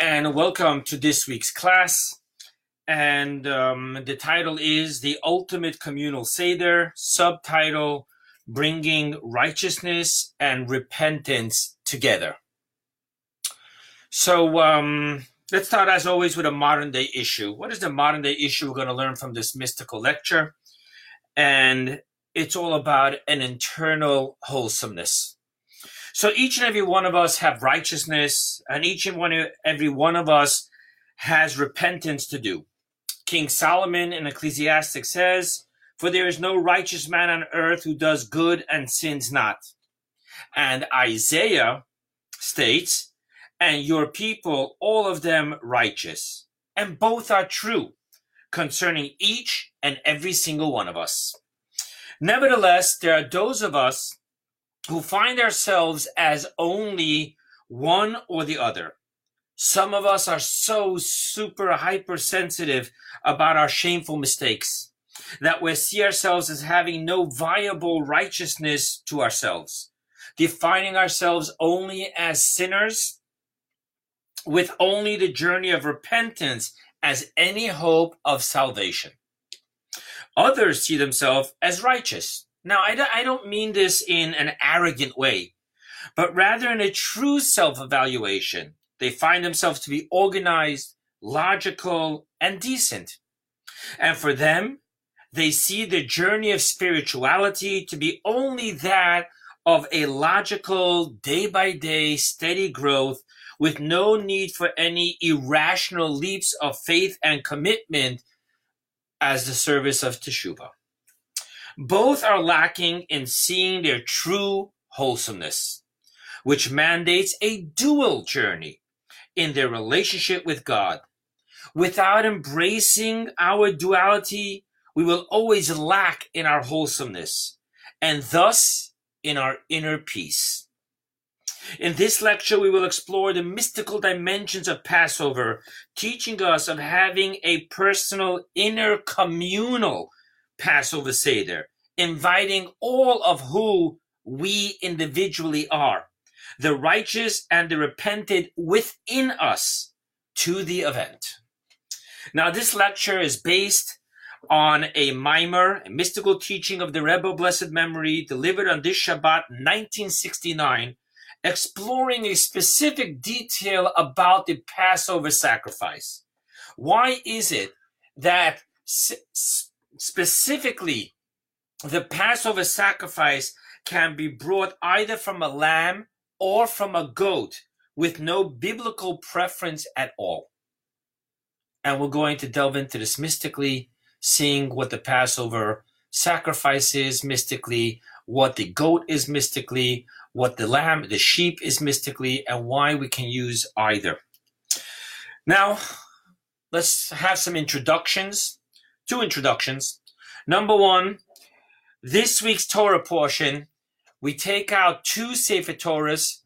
And welcome to this week's class. And um, the title is The Ultimate Communal Seder, subtitle Bringing Righteousness and Repentance Together. So um, let's start, as always, with a modern day issue. What is the modern day issue we're going to learn from this mystical lecture? And it's all about an internal wholesomeness. So each and every one of us have righteousness, and each and one, every one of us has repentance to do. King Solomon in Ecclesiastic says, For there is no righteous man on earth who does good and sins not. And Isaiah states, And your people, all of them righteous. And both are true concerning each and every single one of us. Nevertheless, there are those of us who find ourselves as only one or the other. Some of us are so super hypersensitive about our shameful mistakes that we see ourselves as having no viable righteousness to ourselves, defining ourselves only as sinners with only the journey of repentance as any hope of salvation. Others see themselves as righteous, now, I don't mean this in an arrogant way, but rather in a true self evaluation. They find themselves to be organized, logical, and decent. And for them, they see the journey of spirituality to be only that of a logical, day by day, steady growth with no need for any irrational leaps of faith and commitment as the service of Teshuvah. Both are lacking in seeing their true wholesomeness, which mandates a dual journey in their relationship with God. Without embracing our duality, we will always lack in our wholesomeness and thus in our inner peace. In this lecture, we will explore the mystical dimensions of Passover, teaching us of having a personal inner communal Passover Seder, inviting all of who we individually are, the righteous and the repented within us, to the event. Now, this lecture is based on a maamar, a mystical teaching of the Rebbe Blessed Memory, delivered on this Shabbat 1969, exploring a specific detail about the Passover sacrifice. Why is it that specifically the Passover sacrifice can be brought either from a lamb or from a goat with no biblical preference at all. And we're going to delve into this mystically, seeing what the Passover sacrifice is mystically, what the goat is mystically, what the lamb, the sheep is mystically, and why we can use either. Now, let's have some introductions two introductions. Number one, this week's Torah portion, we take out two Sefer Torahs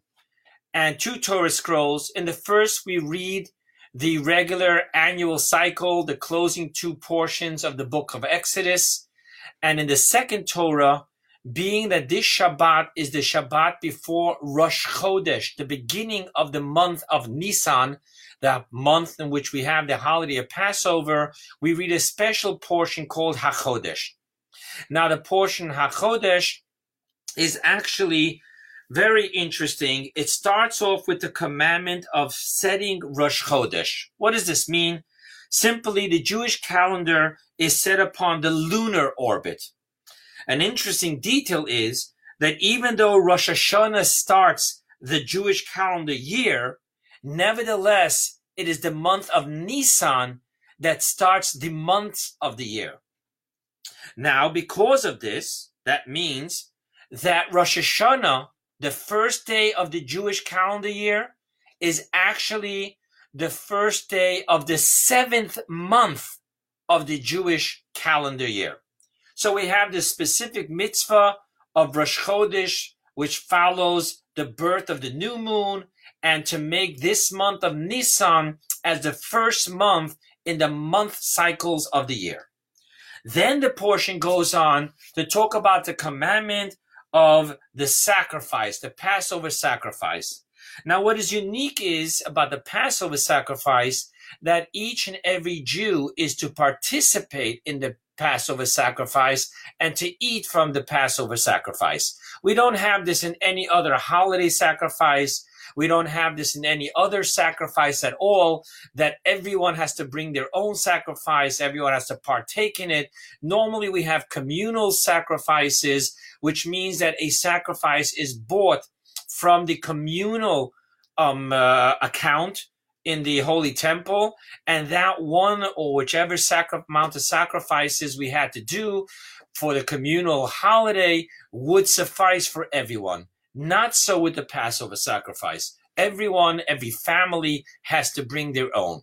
and two Torah scrolls. In the first, we read the regular annual cycle, the closing two portions of the book of Exodus. And in the second Torah, being that this Shabbat is the Shabbat before Rosh Chodesh, the beginning of the month of Nisan, the month in which we have the holiday of Passover, we read a special portion called HaChodesh. Now, the portion HaChodesh is actually very interesting. It starts off with the commandment of setting Rosh Chodesh. What does this mean? Simply, the Jewish calendar is set upon the lunar orbit. An interesting detail is that even though Rosh Hashanah starts the Jewish calendar year, Nevertheless, it is the month of Nisan that starts the months of the year. Now, because of this, that means that Rosh Hashanah, the first day of the Jewish calendar year, is actually the first day of the seventh month of the Jewish calendar year. So we have the specific mitzvah of Rosh Chodesh, which follows the birth of the new moon and to make this month of Nisan as the first month in the month cycles of the year. Then the portion goes on to talk about the commandment of the sacrifice, the Passover sacrifice. Now, what is unique is about the Passover sacrifice that each and every Jew is to participate in the Passover sacrifice and to eat from the Passover sacrifice. We don't have this in any other holiday sacrifice. We don't have this in any other sacrifice at all, that everyone has to bring their own sacrifice, everyone has to partake in it. Normally, we have communal sacrifices, which means that a sacrifice is bought from the communal um, uh, account in the holy temple and that one or whichever sacri- amount of sacrifices we had to do for the communal holiday would suffice for everyone not so with the passover sacrifice everyone every family has to bring their own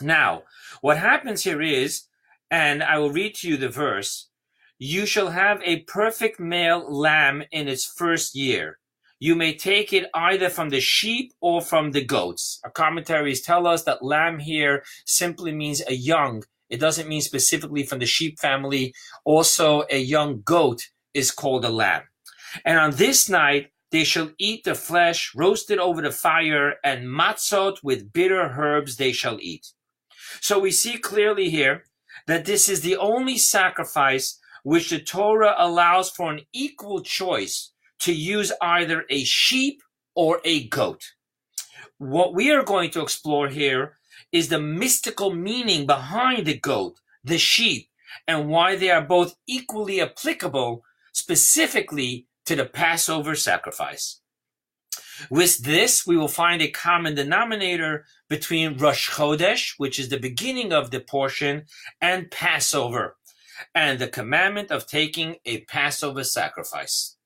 now what happens here is and i will read to you the verse you shall have a perfect male lamb in its first year you may take it either from the sheep or from the goats. Our commentaries tell us that lamb here simply means a young. It doesn't mean specifically from the sheep family. Also, a young goat is called a lamb. And on this night, they shall eat the flesh roasted over the fire and matzot with bitter herbs they shall eat. So we see clearly here that this is the only sacrifice which the Torah allows for an equal choice to use either a sheep or a goat. What we are going to explore here is the mystical meaning behind the goat, the sheep, and why they are both equally applicable specifically to the Passover sacrifice. With this, we will find a common denominator between Rosh Chodesh, which is the beginning of the portion, and Passover, and the commandment of taking a Passover sacrifice.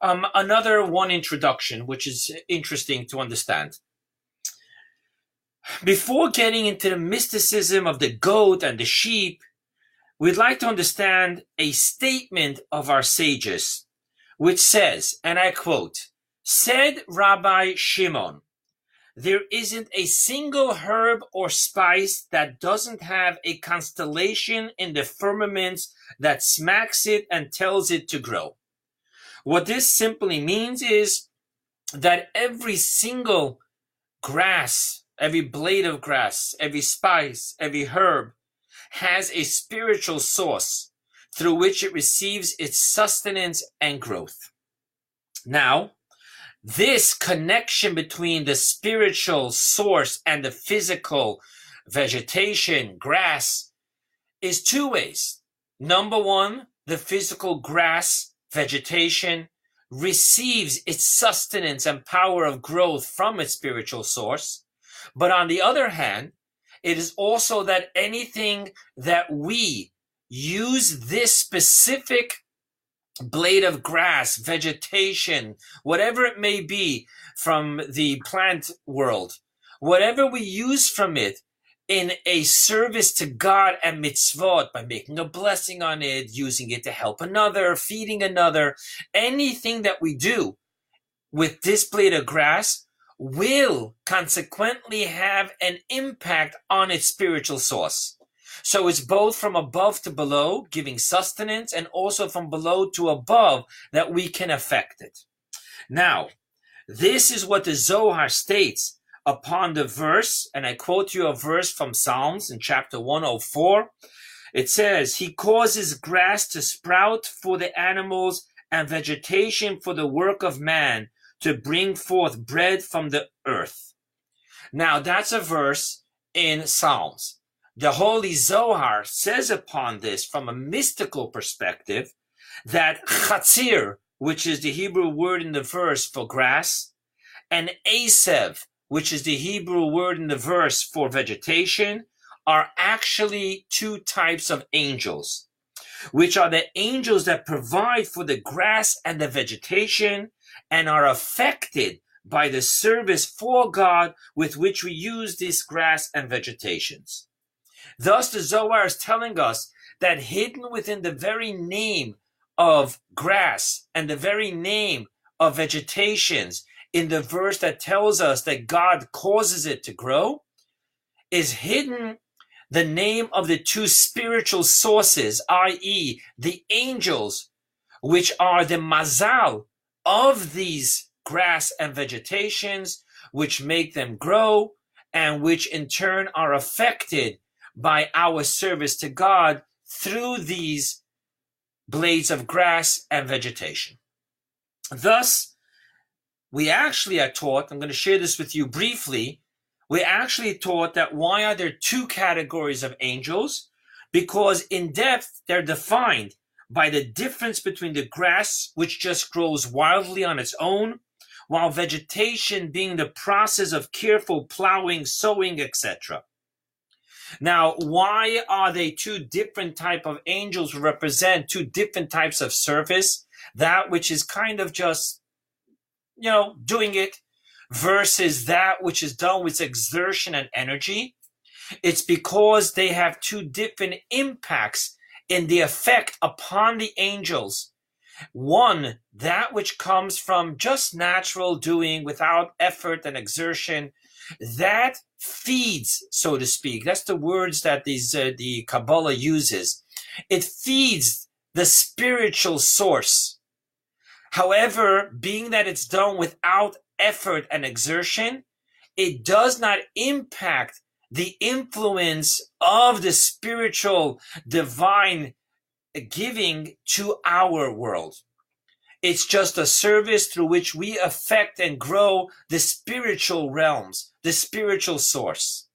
Um, another one introduction, which is interesting to understand. Before getting into the mysticism of the goat and the sheep, we'd like to understand a statement of our sages, which says, and I quote, said Rabbi Shimon, there isn't a single herb or spice that doesn't have a constellation in the firmaments that smacks it and tells it to grow. What this simply means is that every single grass, every blade of grass, every spice, every herb has a spiritual source through which it receives its sustenance and growth. Now, this connection between the spiritual source and the physical vegetation, grass, is two ways. Number one, the physical grass vegetation receives its sustenance and power of growth from its spiritual source. But on the other hand, it is also that anything that we use this specific blade of grass, vegetation, whatever it may be from the plant world, whatever we use from it in a service to God and mitzvot by making a blessing on it, using it to help another, feeding another, anything that we do with this blade of grass will consequently have an impact on its spiritual source. So it's both from above to below, giving sustenance, and also from below to above that we can affect it. Now, this is what the Zohar states upon the verse, and I quote you a verse from Psalms in chapter 104. It says, He causes grass to sprout for the animals and vegetation for the work of man to bring forth bread from the earth. Now, that's a verse in Psalms. The Holy Zohar says upon this from a mystical perspective that chatzir, which is the Hebrew word in the verse for grass, and asev, which is the Hebrew word in the verse for vegetation, are actually two types of angels, which are the angels that provide for the grass and the vegetation and are affected by the service for God with which we use this grass and vegetations. Thus, the Zohar is telling us that hidden within the very name of grass and the very name of vegetations in the verse that tells us that God causes it to grow is hidden the name of the two spiritual sources, i.e., the angels, which are the mazal of these grass and vegetations, which make them grow, and which in turn are affected by our service to God through these blades of grass and vegetation. Thus, we actually are taught, I'm going to share this with you briefly, we actually taught that why are there two categories of angels? Because in depth, they're defined by the difference between the grass, which just grows wildly on its own, while vegetation being the process of careful plowing, sowing, etc. Now, why are they two different type of angels represent two different types of service? That which is kind of just, you know, doing it versus that which is done with exertion and energy. It's because they have two different impacts in the effect upon the angels. One, that which comes from just natural doing without effort and exertion, that feeds, so to speak. That's the words that these uh, the Kabbalah uses. It feeds the spiritual source. However, being that it's done without effort and exertion, it does not impact the influence of the spiritual divine giving to our world. It's just a service through which we affect and grow the spiritual realms, the spiritual source.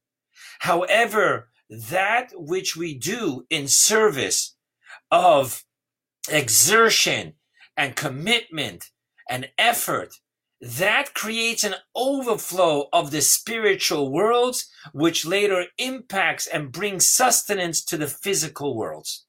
However, that which we do in service of exertion and commitment and effort that creates an overflow of the spiritual worlds, which later impacts and brings sustenance to the physical worlds.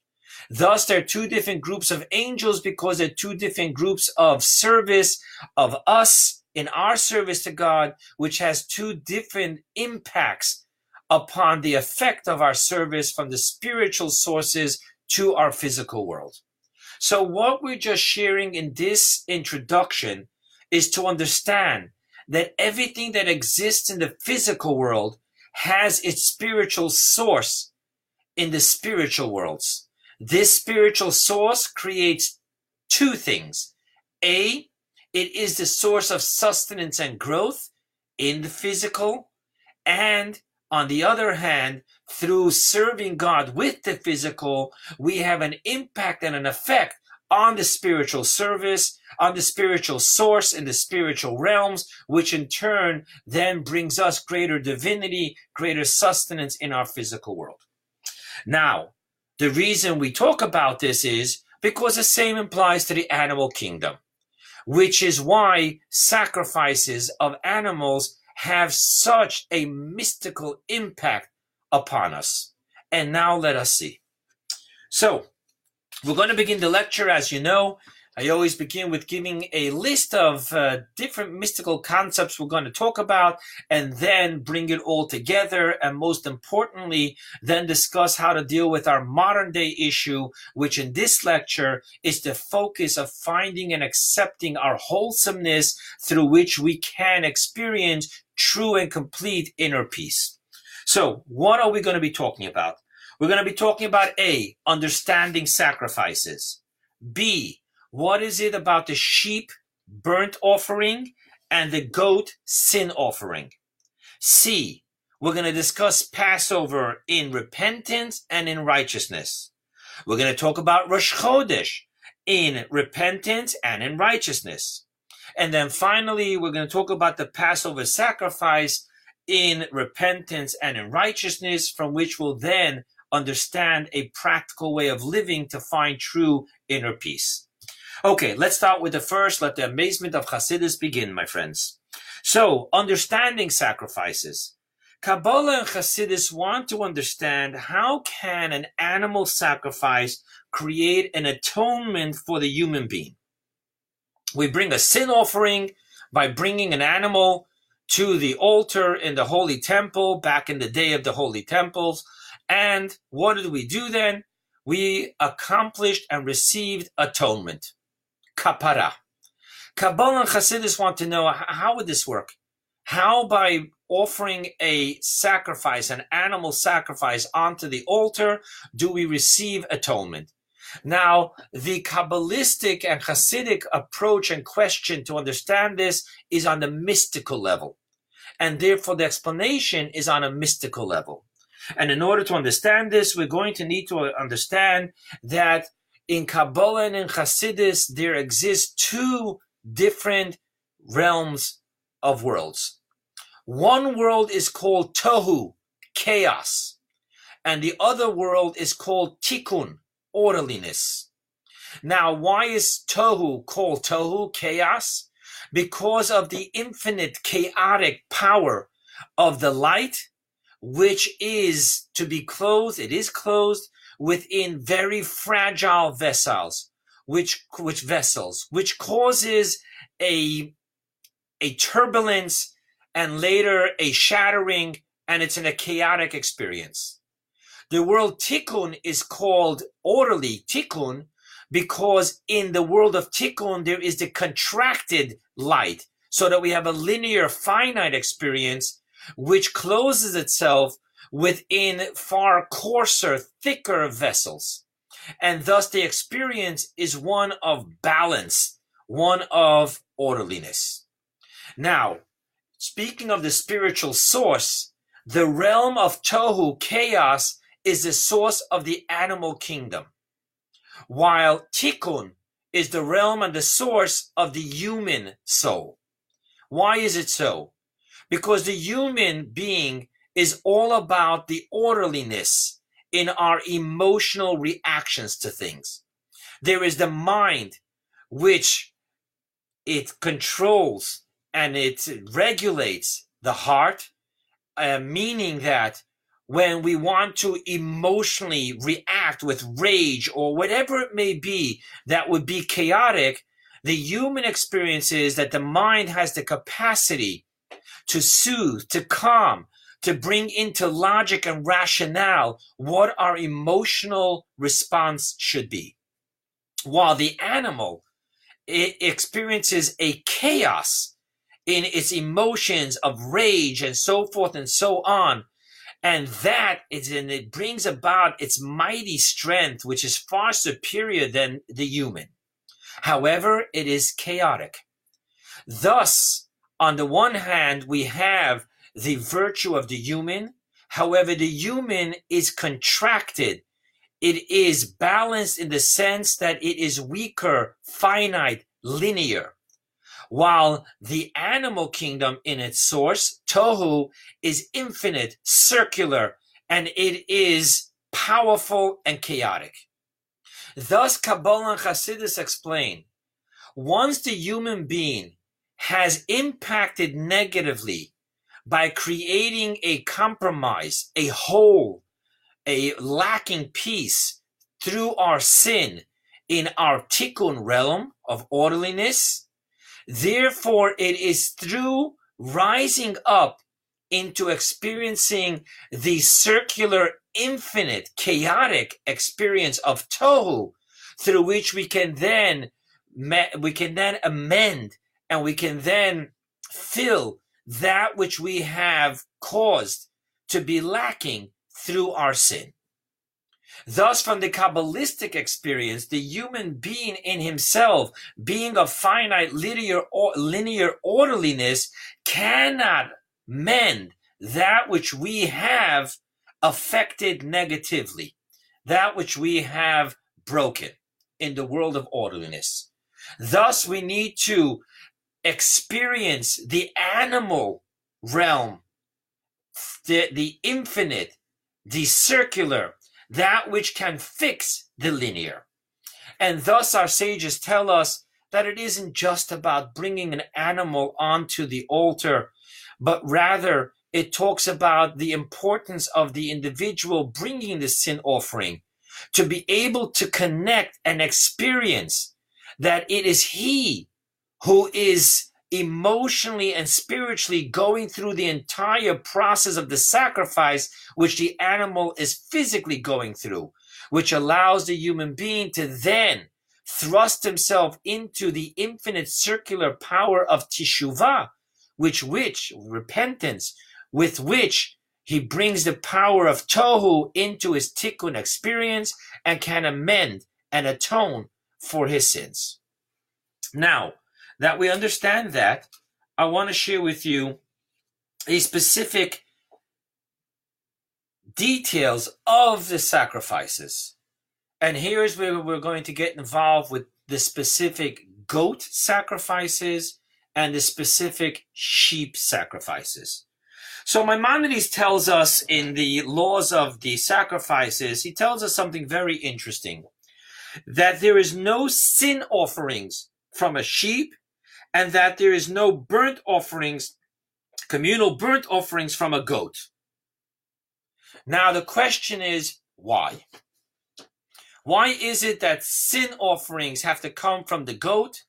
Thus, there are two different groups of angels because they're two different groups of service of us in our service to God, which has two different impacts upon the effect of our service from the spiritual sources to our physical world. So, what we're just sharing in this introduction is to understand that everything that exists in the physical world has its spiritual source in the spiritual worlds. This spiritual source creates two things. A, it is the source of sustenance and growth in the physical. And on the other hand, through serving God with the physical, we have an impact and an effect on the spiritual service, on the spiritual source in the spiritual realms, which in turn then brings us greater divinity, greater sustenance in our physical world. Now, the reason we talk about this is because the same applies to the animal kingdom, which is why sacrifices of animals have such a mystical impact upon us. And now let us see. So, we're going to begin the lecture, as you know. I always begin with giving a list of uh, different mystical concepts we're going to talk about and then bring it all together. And most importantly, then discuss how to deal with our modern day issue, which in this lecture is the focus of finding and accepting our wholesomeness through which we can experience true and complete inner peace. So what are we going to be talking about? We're going to be talking about A, understanding sacrifices. B, what is it about the sheep burnt offering and the goat sin offering? C, we're going to discuss Passover in repentance and in righteousness. We're going to talk about Rosh Chodesh in repentance and in righteousness. And then finally, we're going to talk about the Passover sacrifice in repentance and in righteousness, from which we'll then understand a practical way of living to find true inner peace. Okay, let's start with the first. Let the amazement of Hasidus begin, my friends. So, understanding sacrifices. Kabbalah and Hasidus want to understand how can an animal sacrifice create an atonement for the human being. We bring a sin offering by bringing an animal to the altar in the holy temple back in the day of the holy temples and what did we do then? We accomplished and received atonement. Kapara. Kabbalah and Hasidus want to know how would this work? How by offering a sacrifice, an animal sacrifice onto the altar, do we receive atonement? Now, the Kabbalistic and Hasidic approach and question to understand this is on the mystical level. And therefore, the explanation is on a mystical level. And in order to understand this, we're going to need to understand that in Kabbalah and in Hasidus, there exist two different realms of worlds. One world is called Tohu, chaos, and the other world is called Tikkun, orderliness. Now, why is Tohu called Tohu, chaos? Because of the infinite chaotic power of the light, which is to be clothed, it is clothed within very fragile vessels, which, which vessels, which causes a, a turbulence and later a shattering, and it's in a chaotic experience. The world tikkun is called orderly tikkun because in the world of tikkun, there is the contracted light so that we have a linear finite experience which closes itself within far coarser, thicker vessels. And thus the experience is one of balance, one of orderliness. Now, speaking of the spiritual source, the realm of Tohu, chaos, is the source of the animal kingdom, while Tikkun is the realm and the source of the human soul. Why is it so? Because the human being is all about the orderliness in our emotional reactions to things. There is the mind, which it controls and it regulates the heart, uh, meaning that when we want to emotionally react with rage or whatever it may be that would be chaotic, the human experience is that the mind has the capacity to soothe, to calm, to bring into logic and rationale what our emotional response should be. While the animal experiences a chaos in its emotions of rage and so forth and so on. And that is, and it brings about its mighty strength, which is far superior than the human. However, it is chaotic. Thus, on the one hand, we have the virtue of the human. However, the human is contracted. It is balanced in the sense that it is weaker, finite, linear. While the animal kingdom in its source, Tohu, is infinite, circular, and it is powerful and chaotic. Thus, Kabbalah and Hasidus explain, once the human being has impacted negatively by creating a compromise, a hole, a lacking piece through our sin in our tikkun realm of orderliness. Therefore, it is through rising up into experiencing the circular, infinite, chaotic experience of tohu, through which we can then we can then amend and we can then fill that which we have caused to be lacking through our sin. Thus, from the Kabbalistic experience, the human being in himself, being of finite linear, or linear orderliness, cannot mend that which we have affected negatively, that which we have broken in the world of orderliness. Thus, we need to experience the animal realm, the, the infinite, the circular, that which can fix the linear. And thus our sages tell us that it isn't just about bringing an animal onto the altar, but rather it talks about the importance of the individual bringing the sin offering to be able to connect and experience that it is he who is emotionally and spiritually going through the entire process of the sacrifice, which the animal is physically going through, which allows the human being to then thrust himself into the infinite circular power of teshuvah, which, which, repentance, with which he brings the power of tohu into his tikkun experience and can amend and atone for his sins. Now that we understand that, I want to share with you a specific details of the sacrifices. And here's where we're going to get involved with the specific goat sacrifices and the specific sheep sacrifices. So Maimonides tells us in the laws of the sacrifices, he tells us something very interesting. That there is no sin offerings from a sheep and that there is no burnt offerings, communal burnt offerings from a goat. Now the question is, why? Why is it that sin offerings have to come from the goat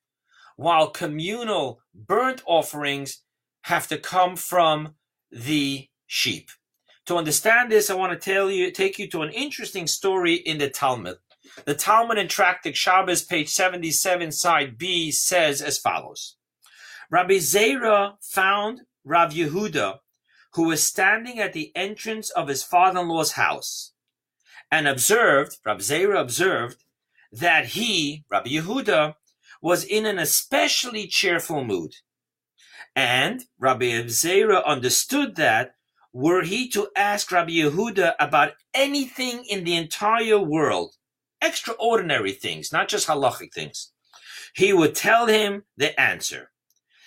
while communal burnt offerings have to come from the sheep? To understand this, I want to tell you, take you to an interesting story in the Talmud. The Talmud in Tractate Shabbos, page 77, side B, says as follows. Rabbi Zera found Rav Yehuda, who was standing at the entrance of his father-in-law's house and observed, Rabbi Zera observed, that he, Rabbi Yehuda, was in an especially cheerful mood. And Rabbi Zera understood that were he to ask Rabbi Yehuda about anything in the entire world, extraordinary things, not just halachic things, he would tell him the answer.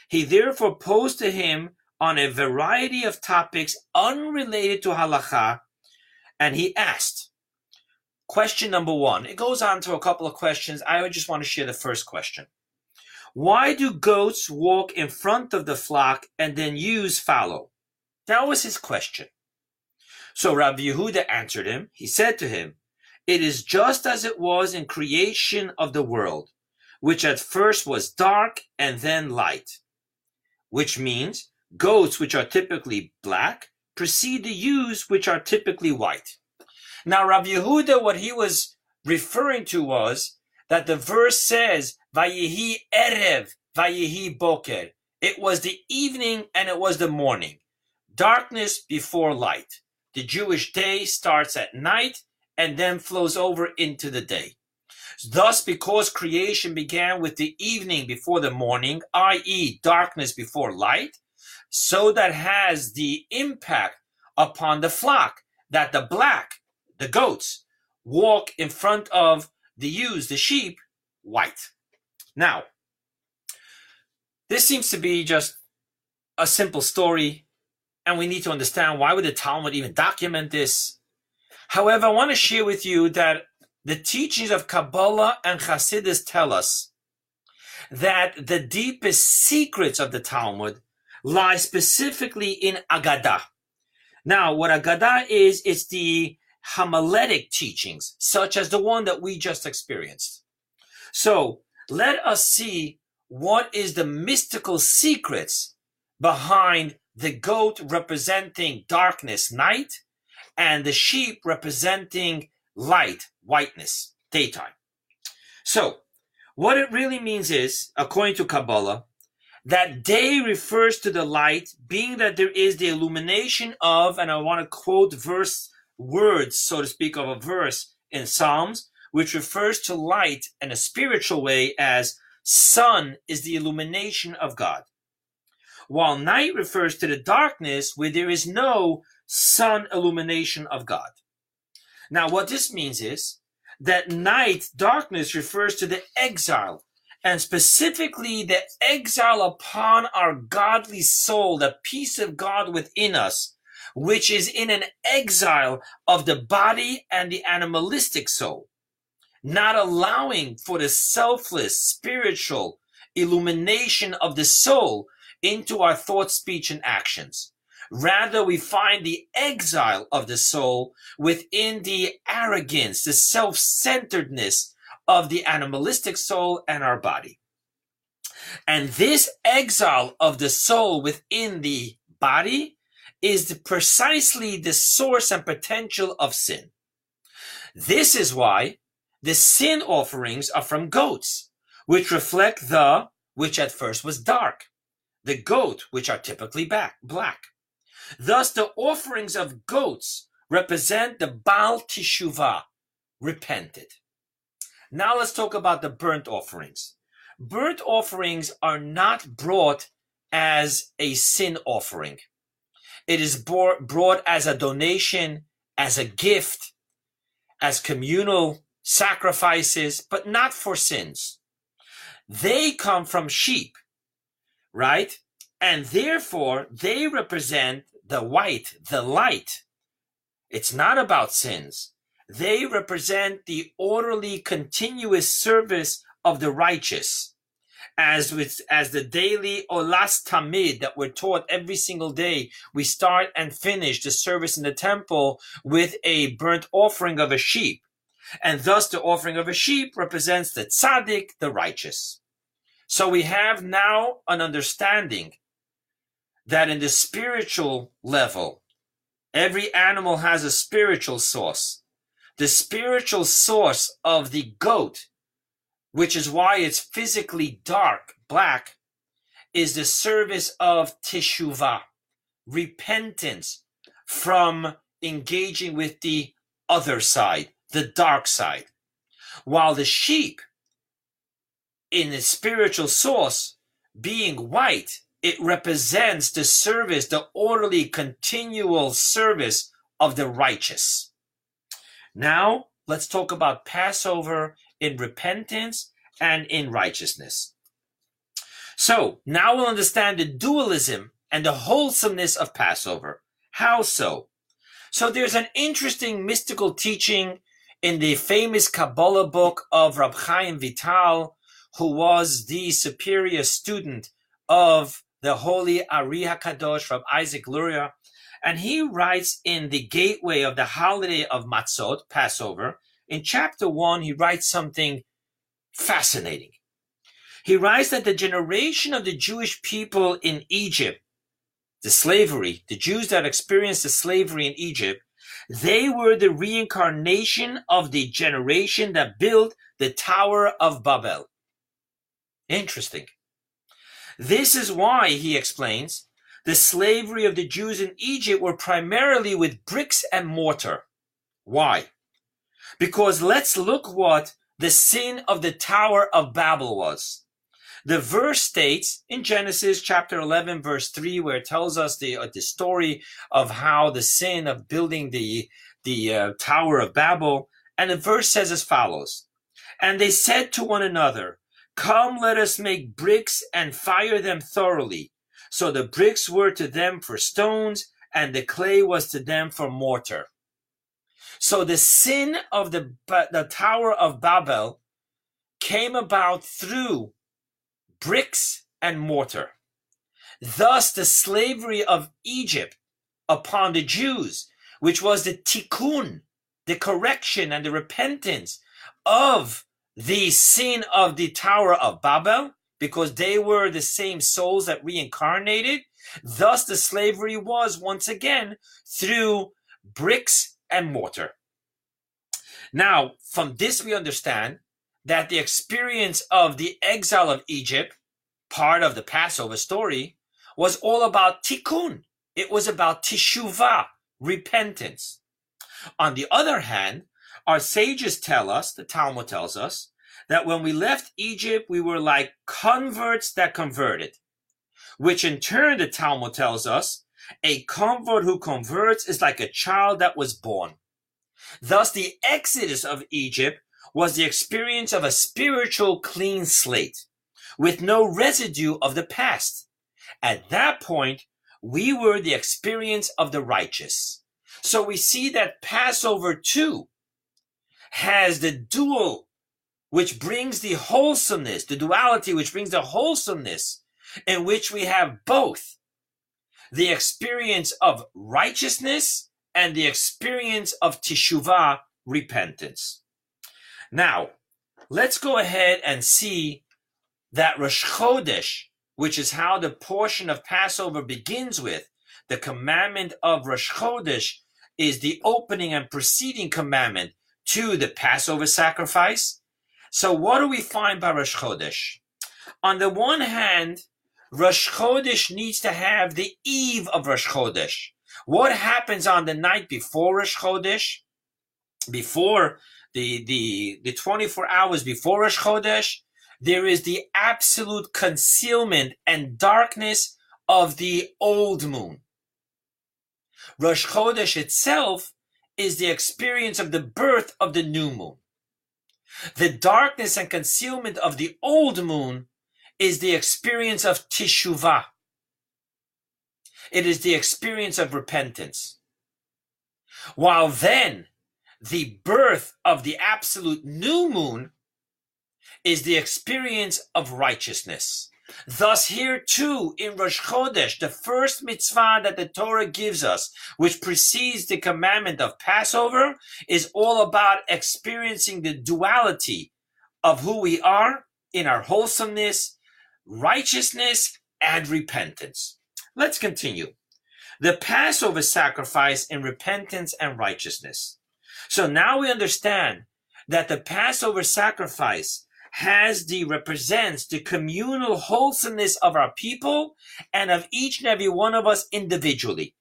He therefore posed to him on a variety of topics unrelated to halacha, and he asked, Question number one. It goes on to a couple of questions. I just want to share the first question. Why do goats walk in front of the flock and then ewes follow? That was his question. So Rabbi Yehuda answered him. He said to him, It is just as it was in creation of the world, which at first was dark and then light. Which means goats, which are typically black, precede the ewes, which are typically white. Now, Rabbi Yehuda, what he was referring to was that the verse says, Vayihi Erev, Vayihi Boker. It was the evening and it was the morning. Darkness before light. The Jewish day starts at night and then flows over into the day. Thus, because creation began with the evening before the morning, i.e., darkness before light, so that has the impact upon the flock that the black the goats walk in front of the ewes, the sheep, white. Now, this seems to be just a simple story, and we need to understand why would the Talmud even document this. However, I want to share with you that the teachings of Kabbalah and Hasidus tell us that the deepest secrets of the Talmud lie specifically in Agadah. Now, what Agadah is, it's the homiletic teachings, such as the one that we just experienced. So let us see what is the mystical secrets behind the goat representing darkness, night, and the sheep representing light, whiteness, daytime. So, what it really means is, according to Kabbalah, that day refers to the light, being that there is the illumination of, and I want to quote verse words, so to speak, of a verse in Psalms, which refers to light in a spiritual way as sun is the illumination of God. While night refers to the darkness where there is no sun illumination of God. Now, what this means is that night, darkness refers to the exile, and specifically the exile upon our godly soul, the peace of God within us, which is in an exile of the body and the animalistic soul, not allowing for the selfless spiritual illumination of the soul into our thought, speech, and actions. Rather, we find the exile of the soul within the arrogance, the self-centeredness of the animalistic soul and our body. And this exile of the soul within the body is precisely the source and potential of sin. This is why the sin offerings are from goats, which reflect the which at first was dark, the goat, which are typically back, black. Thus, the offerings of goats represent the Baal Teshuvah, repented. Now let's talk about the burnt offerings. Burnt offerings are not brought as a sin offering. It is brought as a donation, as a gift, as communal sacrifices, but not for sins. They come from sheep, right? And therefore, they represent the white, the light. It's not about sins. They represent the orderly, continuous service of the righteous. As with, as the daily olas tamid that we're taught every single day, we start and finish the service in the temple with a burnt offering of a sheep. And thus the offering of a sheep represents the tzaddik, the righteous. So we have now an understanding that in the spiritual level, every animal has a spiritual source. The spiritual source of the goat, which is why it's physically dark, black, is the service of teshuvah, repentance from engaging with the other side, the dark side. While the sheep, in its spiritual source, being white, it represents the service, the orderly, continual service of the righteous. Now, let's talk about Passover in repentance and in righteousness. So, now we'll understand the dualism and the wholesomeness of Passover. How so? So, there's an interesting mystical teaching in the famous Kabbalah book of Rab Chaim Vital, who was the superior student of the holy Ari HaKadosh from Isaac Luria. And he writes in the gateway of the holiday of Matzot, Passover, in chapter one, he writes something fascinating. He writes that the generation of the Jewish people in Egypt, the slavery, the Jews that experienced the slavery in Egypt, they were the reincarnation of the generation that built the Tower of Babel. Interesting. This is why, he explains, the slavery of the Jews in Egypt were primarily with bricks and mortar. Why? Because let's look what the sin of the Tower of Babel was. The verse states in Genesis chapter 11 verse 3 where it tells us the, uh, the story of how the sin of building the, the uh, Tower of Babel. And the verse says as follows, And they said to one another, Come, let us make bricks and fire them thoroughly. So the bricks were to them for stones, and the clay was to them for mortar. So the sin of the, the Tower of Babel came about through bricks and mortar. Thus, the slavery of Egypt upon the Jews, which was the tikkun, the correction and the repentance of the sin of the Tower of Babel, because they were the same souls that reincarnated. Thus, the slavery was once again through bricks and mortar. Now, from this, we understand that the experience of the exile of Egypt, part of the Passover story, was all about tikkun. It was about teshuvah, repentance. On the other hand, our sages tell us, the Talmud tells us, that when we left Egypt, we were like converts that converted, which in turn, the Talmud tells us, a convert who converts is like a child that was born. Thus, the exodus of Egypt was the experience of a spiritual clean slate with no residue of the past. At that point, we were the experience of the righteous. So we see that Passover too has the dual, which brings the wholesomeness, the duality, which brings the wholesomeness in which we have both the experience of righteousness and the experience of teshuvah, repentance. Now, let's go ahead and see that Rosh Chodesh, which is how the portion of Passover begins with, the commandment of Rosh Chodesh is the opening and preceding commandment to the Passover sacrifice. So what do we find by Rosh Chodesh? On the one hand, Rosh Chodesh needs to have the eve of Rosh Chodesh. What happens on the night before Rosh Chodesh? before the the the 24 hours before Rosh Chodesh, there is the absolute concealment and darkness of the old moon. Rosh Chodesh itself is the experience of the birth of the new moon. The darkness and concealment of the old moon is the experience of teshuvah. It is the experience of repentance. While then, the birth of the absolute new moon is the experience of righteousness. Thus, here too in Rosh Chodesh, the first mitzvah that the Torah gives us, which precedes the commandment of Passover, is all about experiencing the duality of who we are in our wholesomeness, righteousness, and repentance. Let's continue. The Passover sacrifice in repentance and righteousness. So now we understand that the Passover sacrifice has the represents the communal wholesomeness of our people and of each and every one of us individually.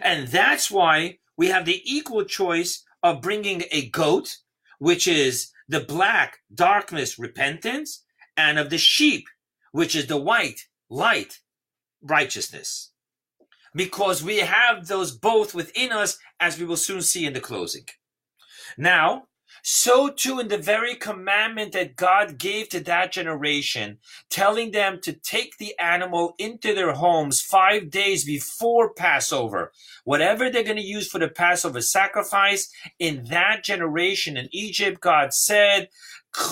And that's why we have the equal choice of bringing a goat, which is the black darkness repentance, and of the sheep, which is the white light righteousness. Because we have those both within us, as we will soon see in the closing. Now, so too in the very commandment that God gave to that generation, telling them to take the animal into their homes five days before Passover. Whatever they're going to use for the Passover sacrifice, in that generation in Egypt, God said,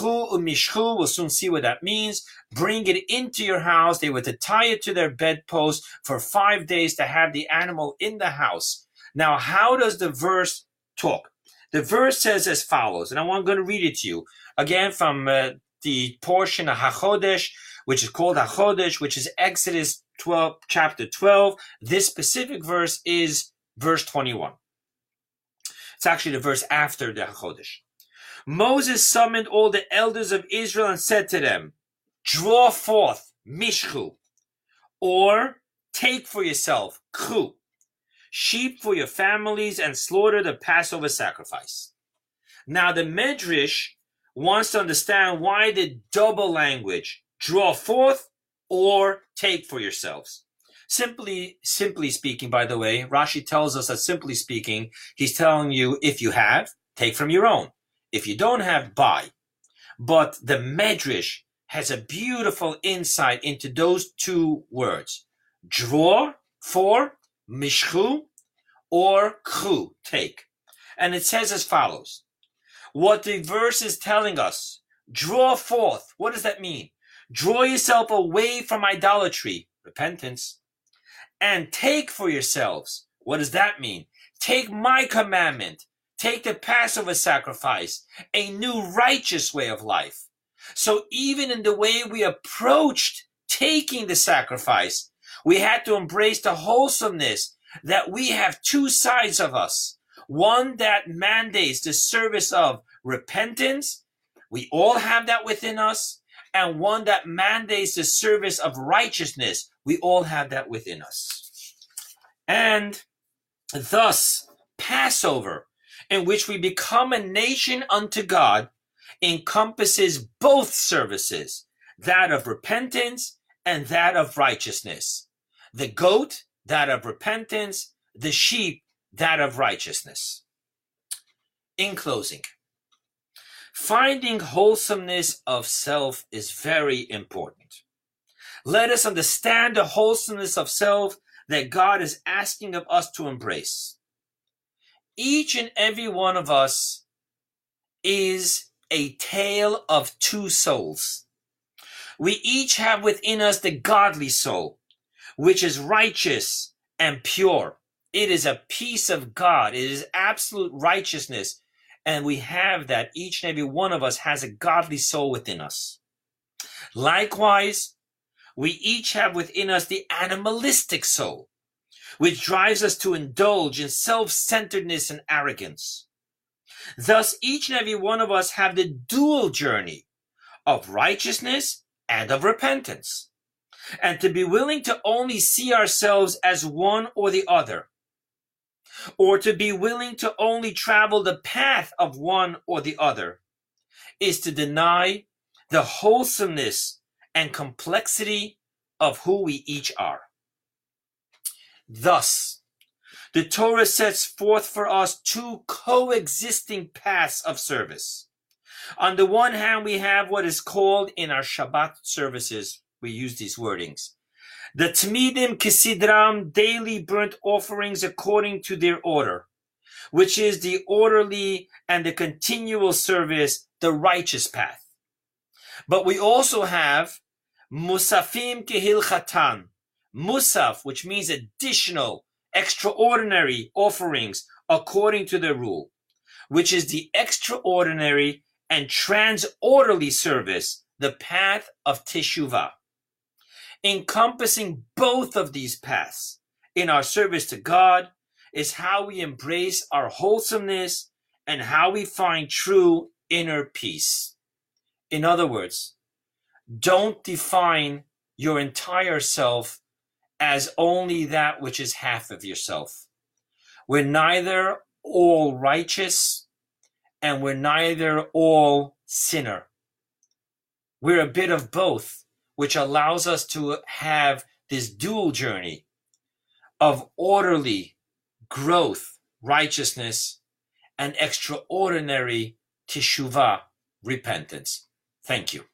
we'll soon see what that means. Bring it into your house. They were to tie it to their bedpost for five days to have the animal in the house. Now, how does the verse talk? The verse says as follows, and I'm going to read it to you again from uh, the portion of Hachodesh, which is called Hachodesh, which is Exodus 12, chapter 12. This specific verse is verse 21. It's actually the verse after the Hachodesh. Moses summoned all the elders of Israel and said to them, Draw forth Mishchu, or take for yourself Khu, sheep for your families and slaughter the Passover sacrifice. Now the Medrash wants to understand why the double language, draw forth or take for yourselves. Simply, simply speaking, by the way, Rashi tells us that simply speaking, he's telling you if you have, take from your own. If you don't have, buy. But the Medrash has a beautiful insight into those two words. Draw for mishchu, or khu, take. And it says as follows. What the verse is telling us, draw forth. What does that mean? Draw yourself away from idolatry, repentance, and take for yourselves. What does that mean? Take my commandment. Take the Passover sacrifice, a new righteous way of life. So even in the way we approached taking the sacrifice, we had to embrace the wholesomeness that we have two sides of us. One that mandates the service of repentance. We all have that within us. And one that mandates the service of righteousness. We all have that within us. And thus, Passover, in which we become a nation unto God, encompasses both services, that of repentance and that of righteousness. The goat that of repentance, the sheep, that of righteousness. In closing, finding wholesomeness of self is very important. Let us understand the wholesomeness of self that God is asking of us to embrace. Each and every one of us is a tale of two souls. We each have within us the godly soul, which is righteous and pure. It is a piece of God. It is absolute righteousness. And we have that. Each and every one of us has a godly soul within us. Likewise, we each have within us the animalistic soul, which drives us to indulge in self-centeredness and arrogance. Thus, each and every one of us have the dual journey of righteousness and of repentance and to be willing to only see ourselves as one or the other. or to be willing to only travel the path of one or the other, is to deny the wholesomeness and complexity of who we each are. Thus, the Torah sets forth for us two coexisting paths of service. On the one hand, we have what is called in our Shabbat services, we use these wordings, the Tmidim Kisidram daily burnt offerings according to their order, which is the orderly and the continual service, the righteous path. But we also have Musafim Kehilchatan, Musaf, which means additional, extraordinary offerings according to the rule, which is the extraordinary and transorderly service, the path of Teshuvah encompassing both of these paths in our service to God is how we embrace our wholesomeness and how we find true inner peace. In other words, don't define your entire self as only that which is half of yourself. We're neither all righteous and we're neither all sinner. We're a bit of both which allows us to have this dual journey of orderly growth, righteousness, and extraordinary teshuvah, repentance. Thank you.